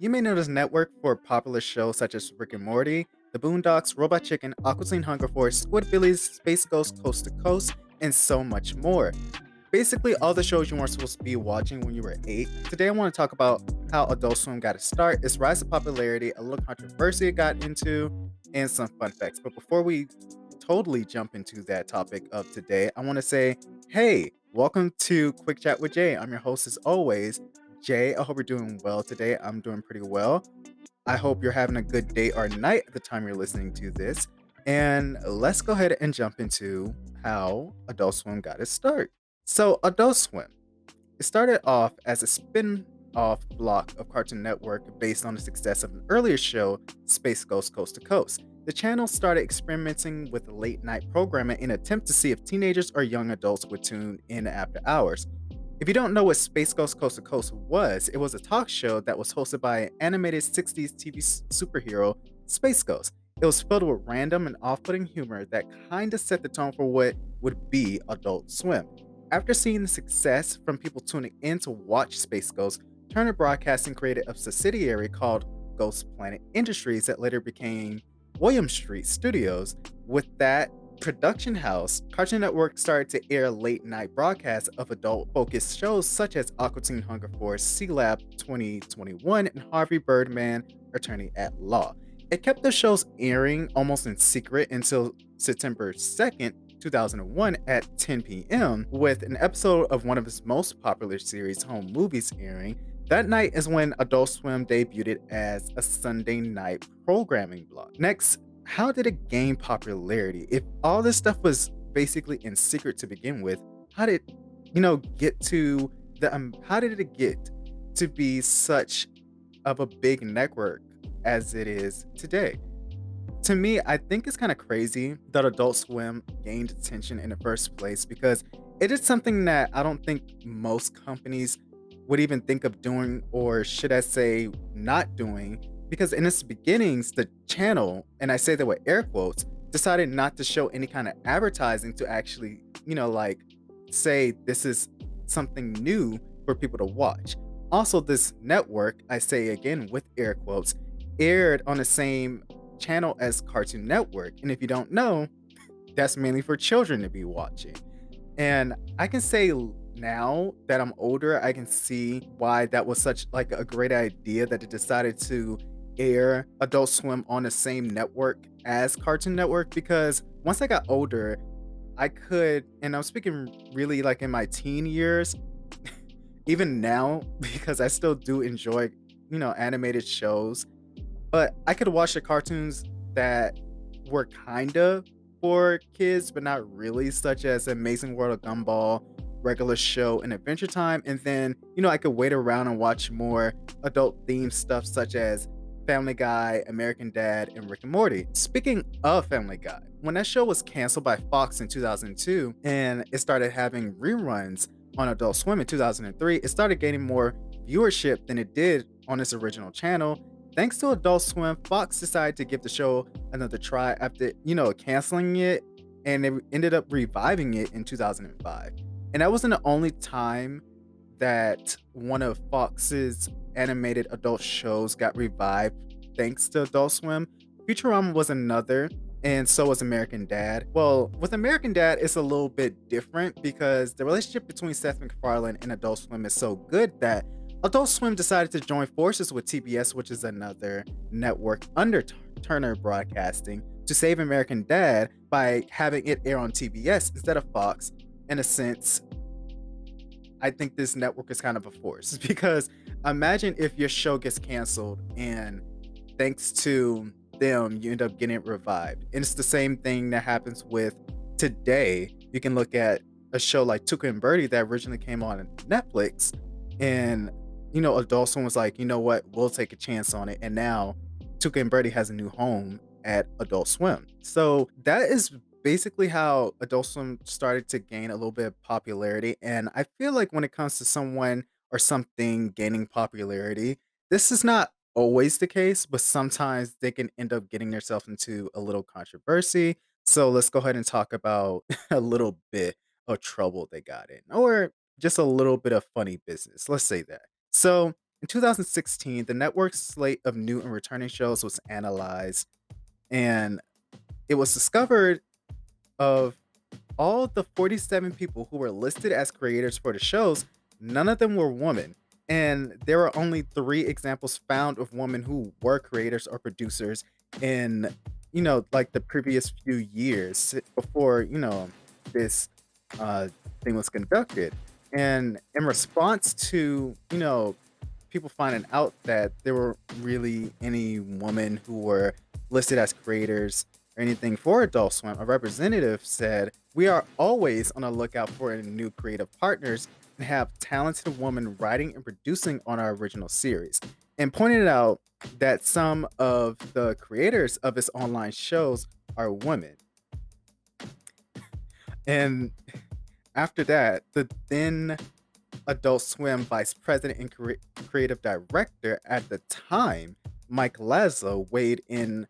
You may know this network for popular shows such as Rick and Morty, The Boondocks, Robot Chicken, Aqua Teen Hunger Force, Squidbillies, Space Ghost Coast to Coast, and so much more. Basically, all the shows you weren't supposed to be watching when you were eight. Today, I want to talk about how Adult Swim got its start, its rise to popularity, a little controversy it got into, and some fun facts. But before we totally jump into that topic of today, I want to say, hey, welcome to Quick Chat with Jay. I'm your host as always, Jay. I hope you're doing well today. I'm doing pretty well. I hope you're having a good day or night at the time you're listening to this. And let's go ahead and jump into how Adult Swim got its start. So, Adult Swim, it started off as a spin off block of Cartoon Network based on the success of an earlier show, Space Ghost Coast to Coast. The channel started experimenting with late night programming in an attempt to see if teenagers or young adults would tune in after hours. If you don't know what Space Ghost Coast to Coast was, it was a talk show that was hosted by an animated 60s TV superhero, Space Ghost. It was filled with random and off putting humor that kind of set the tone for what would be Adult Swim. After seeing the success from people tuning in to watch Space Ghost, Turner Broadcasting created a subsidiary called Ghost Planet Industries that later became William Street Studios. With that production house, Cartoon Network started to air late night broadcasts of adult focused shows such as Aqua Teen Hunger Force, Sealab 2021, and Harvey Birdman, Attorney at Law. It kept the shows airing almost in secret until September 2nd, 2001 at 10 p.m., with an episode of one of its most popular series, Home Movies, airing. That night is when Adult Swim debuted as a Sunday night programming block. Next, how did it gain popularity? If all this stuff was basically in secret to begin with, how did you know get to the um, how did it get to be such of a big network as it is today? to me, I think it's kind of crazy that Adult Swim gained attention in the first place because it is something that I don't think most companies would even think of doing, or should I say, not doing. Because in its beginnings, the channel, and I say that with air quotes, decided not to show any kind of advertising to actually, you know, like say this is something new for people to watch. Also, this network, I say again with air quotes, aired on the same channel as Cartoon Network. And if you don't know, that's mainly for children to be watching. And I can say now that I'm older, I can see why that was such like a great idea that it decided to air Adult Swim on the same network as Cartoon Network because once I got older, I could and I'm speaking really like in my teen years, even now because I still do enjoy, you know, animated shows but I could watch the cartoons that were kinda for kids, but not really, such as Amazing World of Gumball, regular show, and Adventure Time. And then, you know, I could wait around and watch more adult themed stuff such as Family Guy, American Dad, and Rick and Morty. Speaking of Family Guy, when that show was canceled by Fox in 2002 and it started having reruns on Adult Swim in 2003, it started gaining more viewership than it did on its original channel Thanks to Adult Swim, Fox decided to give the show another try after, you know, canceling it and they ended up reviving it in 2005. And that wasn't the only time that one of Fox's animated adult shows got revived thanks to Adult Swim. Futurama was another, and so was American Dad. Well, with American Dad, it's a little bit different because the relationship between Seth MacFarlane and Adult Swim is so good that Adult Swim decided to join forces with TBS, which is another network under Turner Broadcasting, to save American Dad by having it air on TBS instead of Fox. In a sense, I think this network is kind of a force because imagine if your show gets canceled and thanks to them, you end up getting revived. And it's the same thing that happens with today. You can look at a show like Tuca and Bertie that originally came on Netflix and you know, Adult Swim was like, you know what, we'll take a chance on it. And now Tuca and Bertie has a new home at Adult Swim. So that is basically how Adult Swim started to gain a little bit of popularity. And I feel like when it comes to someone or something gaining popularity, this is not always the case, but sometimes they can end up getting themselves into a little controversy. So let's go ahead and talk about a little bit of trouble they got in, or just a little bit of funny business. Let's say that. So In 2016, the network's slate of new and returning shows was analyzed, and it was discovered of all the 47 people who were listed as creators for the shows, none of them were women. And there are only three examples found of women who were creators or producers in, you know, like the previous few years before, you know, this uh, thing was conducted. And in response to, you know, people finding out that there were really any women who were listed as creators or anything for Adult Swim, a representative said, We are always on the lookout for new creative partners and have talented women writing and producing on our original series. And pointed out that some of the creators of its online shows are women. And after that, the then Adult Swim vice president and cre- creative director at the time, Mike Lazzo, weighed in,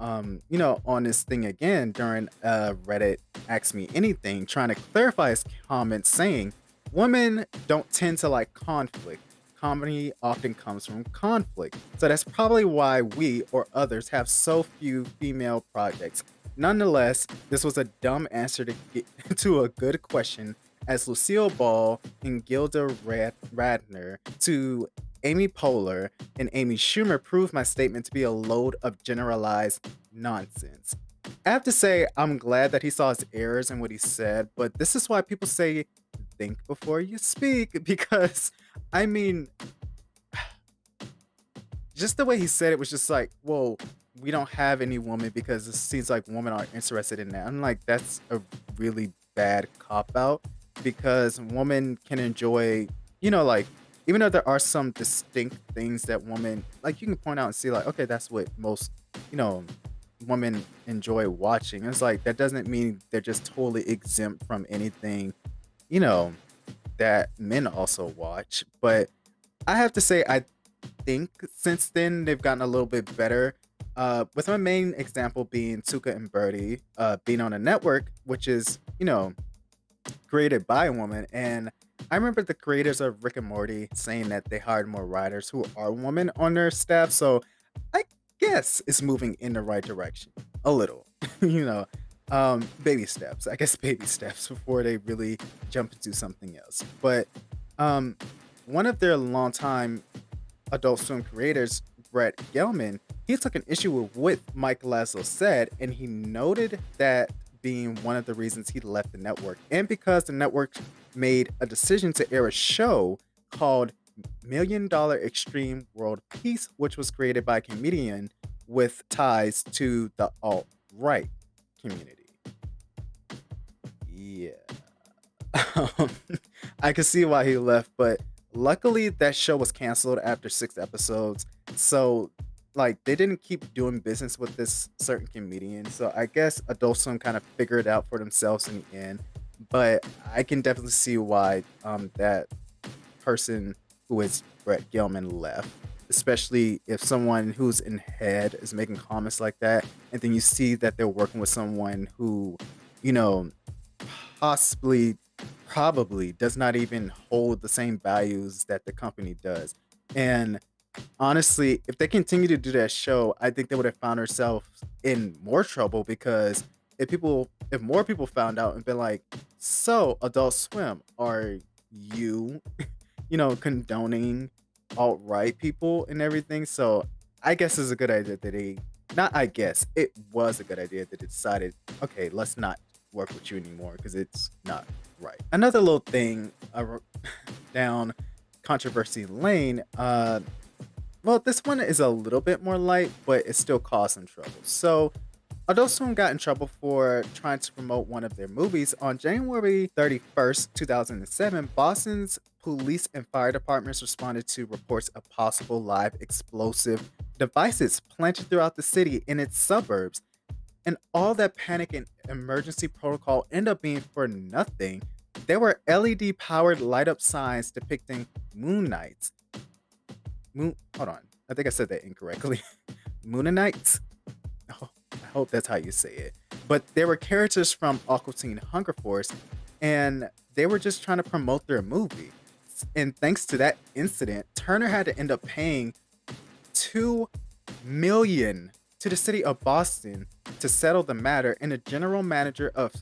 um, you know, on this thing again during uh, Reddit Ask Me Anything, trying to clarify his comments, saying, Women don't tend to like conflict. Comedy often comes from conflict. So that's probably why we or others have so few female projects. Nonetheless, this was a dumb answer to get to a good question as Lucille Ball and Gilda Rad- Radner to Amy Poehler and Amy Schumer proved my statement to be a load of generalized nonsense. I have to say, I'm glad that he saw his errors in what he said, but this is why people say think before you speak because, I mean, just the way he said it was just like, whoa, we don't have any woman because it seems like women aren't interested in that. I'm like, that's a really bad cop out because women can enjoy, you know, like even though there are some distinct things that women like you can point out and see like, okay, that's what most, you know, women enjoy watching. It's like that doesn't mean they're just totally exempt from anything, you know, that men also watch. But I have to say I think since then they've gotten a little bit better. Uh, with my main example being Tuca and Bertie uh, being on a network, which is, you know, created by a woman. And I remember the creators of Rick and Morty saying that they hired more writers who are women on their staff. So I guess it's moving in the right direction a little, you know. Um, baby steps, I guess baby steps before they really jump into something else. But um, one of their longtime Adult Swim creators, Brett Gelman, he took an issue with what Mike Lazzo said, and he noted that being one of the reasons he left the network, and because the network made a decision to air a show called Million Dollar Extreme World Peace, which was created by a comedian with ties to the alt right community. Yeah. Um, I can see why he left, but luckily that show was canceled after six episodes. So like they didn't keep doing business with this certain comedian. So I guess Adult Swim kind of figured it out for themselves in the end. But I can definitely see why um, that person who is Brett Gelman left. Especially if someone who's in head is making comments like that, and then you see that they're working with someone who, you know, possibly, probably does not even hold the same values that the company does. And honestly, if they continue to do that show, I think they would have found themselves in more trouble because if people, if more people found out and been like, "So, Adult Swim, are you, you know, condoning alt right people and everything?" So, I guess it's a good idea that they, not I guess, it was a good idea that they decided, okay, let's not work with you anymore because it's not right. Another little thing uh, down controversy lane. Uh, well, this one is a little bit more light, but it still caused some trouble. So, Adult Swim got in trouble for trying to promote one of their movies. On January 31st, 2007, Boston's police and fire departments responded to reports of possible live explosive devices planted throughout the city in its suburbs. And all that panic and emergency protocol ended up being for nothing. There were LED powered light up signs depicting moon knights Moon. Hold on. I think I said that incorrectly. Mooninites. Oh, I hope that's how you say it. But there were characters from Aqua Teen Hunger Force, and they were just trying to promote their movie. And thanks to that incident, Turner had to end up paying two million to the city of Boston to settle the matter, and the general manager of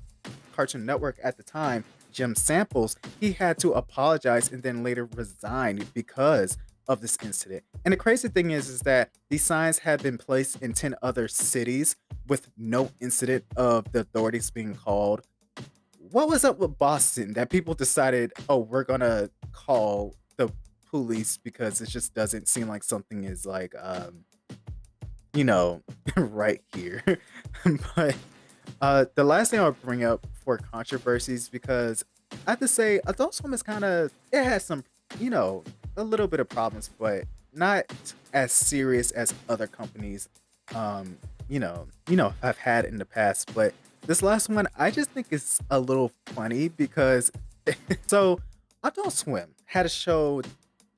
Cartoon Network at the time, Jim Samples, he had to apologize and then later resign because of this incident. And the crazy thing is, is that these signs have been placed in 10 other cities with no incident of the authorities being called. What was up with Boston that people decided, oh, we're gonna call the police because it just doesn't seem like something is like um you know right here. but uh the last thing I'll bring up for controversies because I have to say Adult Swim is kind of it has some you know a little bit of problems, but not as serious as other companies, um, you know, you know, I've had in the past. But this last one, I just think is a little funny because so Adult Swim had a show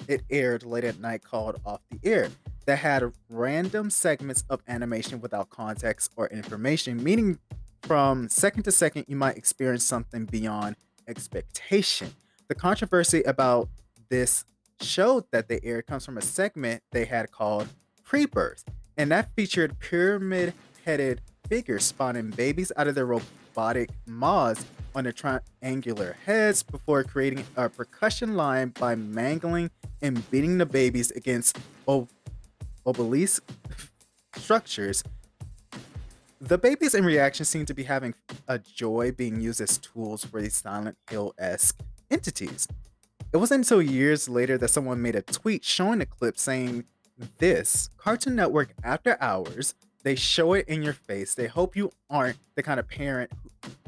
it aired late at night called Off the Air that had random segments of animation without context or information, meaning from second to second, you might experience something beyond expectation. The controversy about this show that the air comes from a segment they had called Pre-Birth, and that featured pyramid-headed figures spawning babies out of their robotic maws on their triangular heads before creating a percussion line by mangling and beating the babies against ob- obelisk structures. The babies in reaction seem to be having a joy being used as tools for these Silent Hill esque entities. It wasn't until years later that someone made a tweet showing the clip saying this Cartoon Network after hours. They show it in your face. They hope you aren't the kind of parent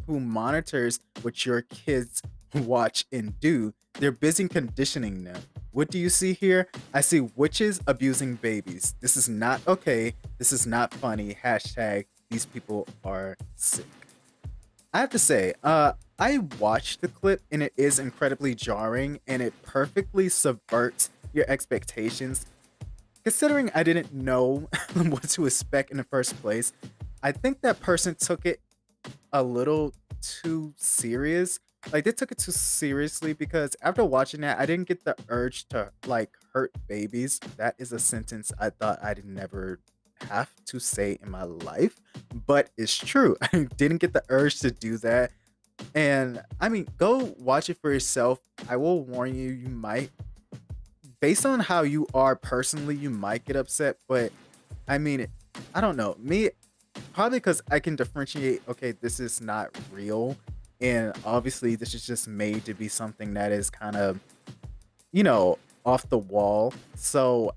who monitors what your kids watch and do. They're busy conditioning them. What do you see here? I see witches abusing babies. This is not okay. This is not funny. Hashtag these people are sick. I have to say, uh, I watched the clip and it is incredibly jarring and it perfectly subverts your expectations. Considering I didn't know what to expect in the first place, I think that person took it a little too serious. Like they took it too seriously because after watching that, I didn't get the urge to like hurt babies. That is a sentence I thought I'd never have to say in my life, but it's true. I didn't get the urge to do that. And I mean, go watch it for yourself. I will warn you, you might, based on how you are personally, you might get upset. But I mean, I don't know. Me, probably because I can differentiate, okay, this is not real. And obviously, this is just made to be something that is kind of, you know, off the wall. So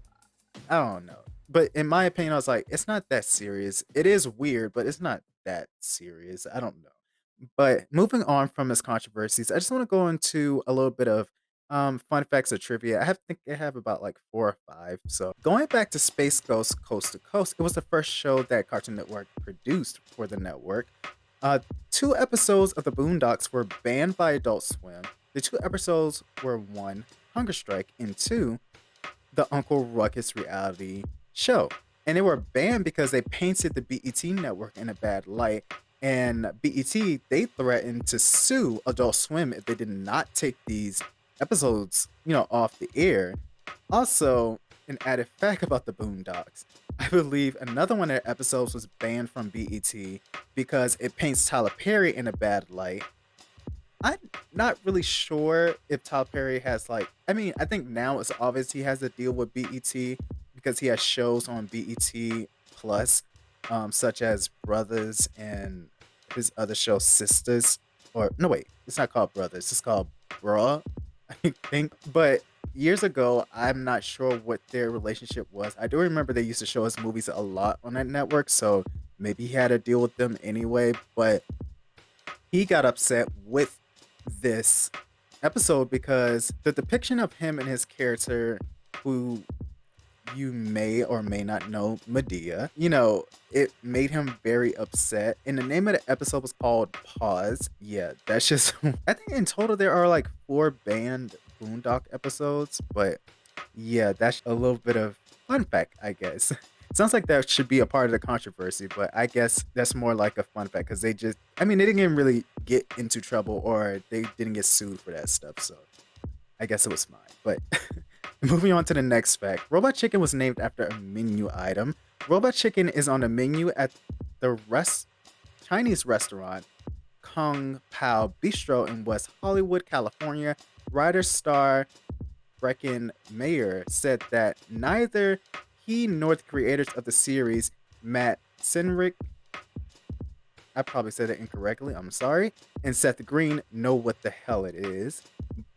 I don't know but in my opinion, I was like, it's not that serious. It is weird, but it's not that serious. I don't know. But moving on from his controversies, I just want to go into a little bit of um, fun facts or trivia. I have think I have about like four or five. So going back to Space Ghost Coast to Coast, it was the first show that Cartoon Network produced for the network. Uh, two episodes of the Boondocks were banned by Adult Swim. The two episodes were one, Hunger Strike, and two, the Uncle Ruckus reality show. And they were banned because they painted the BET network in a bad light. And BET, they threatened to sue Adult Swim if they did not take these episodes, you know, off the air. Also, an added fact about the Boondocks. I believe another one of their episodes was banned from BET because it paints Tyler Perry in a bad light. I'm not really sure if Tyler Perry has like I mean, I think now it's obvious he has a deal with BET because he has shows on BET Plus, um, such as Brothers and his other show Sisters. Or no, wait, it's not called Brothers. It's called Bruh, I think. But years ago, I'm not sure what their relationship was. I do remember they used to show us movies a lot on that network, so maybe he had a deal with them anyway. But he got upset with this episode because the depiction of him and his character, who you may or may not know Madea. You know, it made him very upset. And the name of the episode was called Pause. Yeah, that's just, I think in total there are like four banned Boondock episodes, but yeah, that's a little bit of fun fact, I guess. Sounds like that should be a part of the controversy, but I guess that's more like a fun fact because they just, I mean, they didn't even really get into trouble or they didn't get sued for that stuff. So I guess it was fine. But Moving on to the next fact Robot Chicken was named after a menu item. Robot Chicken is on the menu at the rest Chinese restaurant Kung Pao Bistro in West Hollywood, California. Writer star Breckin Meyer said that neither he nor the creators of the series, Matt Senreich, I probably said it incorrectly, I'm sorry, and Seth Green know what the hell it is.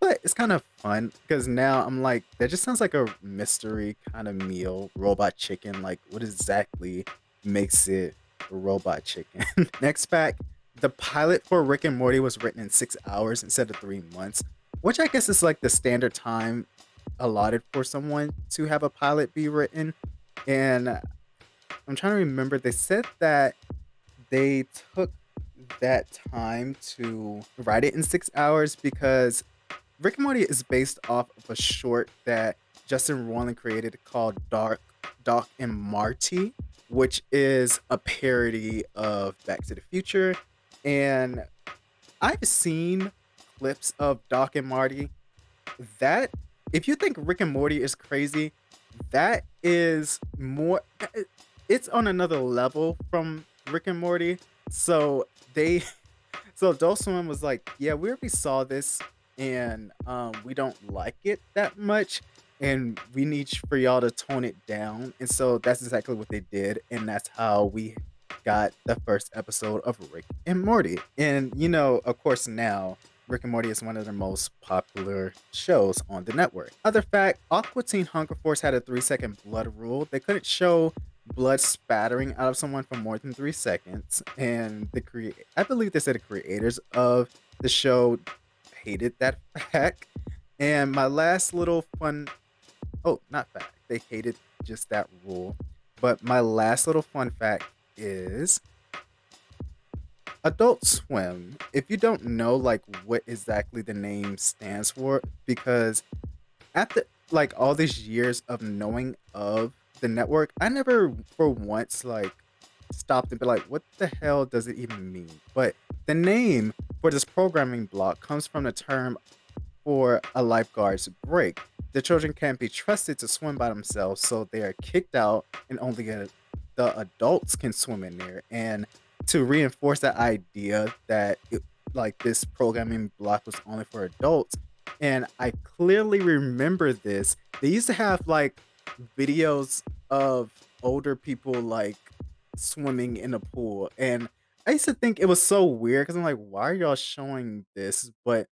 But it's kind of fun because now I'm like, that just sounds like a mystery kind of meal. Robot chicken, like what exactly makes it robot chicken? Next fact the pilot for Rick and Morty was written in six hours instead of three months, which I guess is like the standard time allotted for someone to have a pilot be written. And I'm trying to remember, they said that they took that time to write it in six hours because Rick and Morty is based off of a short that Justin Roiland created called Dark Doc and Marty, which is a parody of Back to the Future. And I've seen clips of Doc and Marty. That if you think Rick and Morty is crazy, that is more it's on another level from Rick and Morty. So they so Adult Swim was like, yeah, we already saw this and um, we don't like it that much and we need for y'all to tone it down. And so that's exactly what they did, and that's how we got the first episode of Rick and Morty. And you know, of course, now Rick and Morty is one of the most popular shows on the network. Other fact Aqua Teen Hunger Force had a three second blood rule. They couldn't show blood spattering out of someone for more than three seconds. And the create I believe they said the creators of the show hated that fact. And my last little fun oh, not fact. They hated just that rule. But my last little fun fact is Adult Swim. If you don't know like what exactly the name stands for, because after like all these years of knowing of the network, I never for once like stopped and be like, what the hell does it even mean? But the name for this programming block comes from the term for a lifeguard's break. The children can't be trusted to swim by themselves, so they are kicked out, and only the adults can swim in there. And to reinforce that idea that it, like this programming block was only for adults, and I clearly remember this. They used to have like videos of older people like swimming in a pool, and I used to think it was so weird because I'm like, why are y'all showing this? But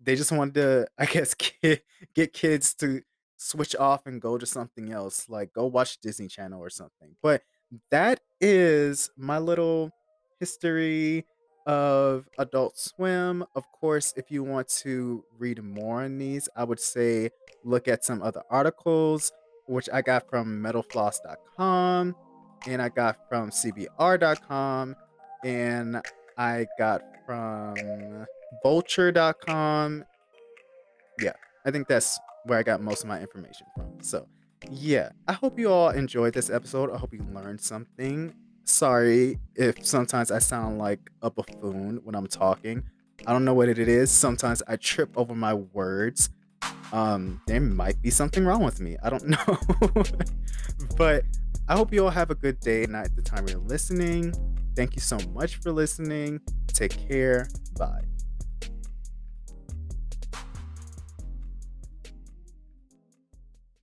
they just wanted to, I guess, get, get kids to switch off and go to something else, like go watch Disney Channel or something. But that is my little history of Adult Swim. Of course, if you want to read more on these, I would say look at some other articles, which I got from mentalfloss.com and I got from CBR.com and I got from vulture.com. Yeah, I think that's where I got most of my information from. So, yeah, I hope you all enjoyed this episode. I hope you learned something. Sorry if sometimes I sound like a buffoon when I'm talking. I don't know what it is. Sometimes I trip over my words. Um, there might be something wrong with me. I don't know. but I hope you all have a good day and at the time you're listening. Thank you so much for listening. Take care. Bye.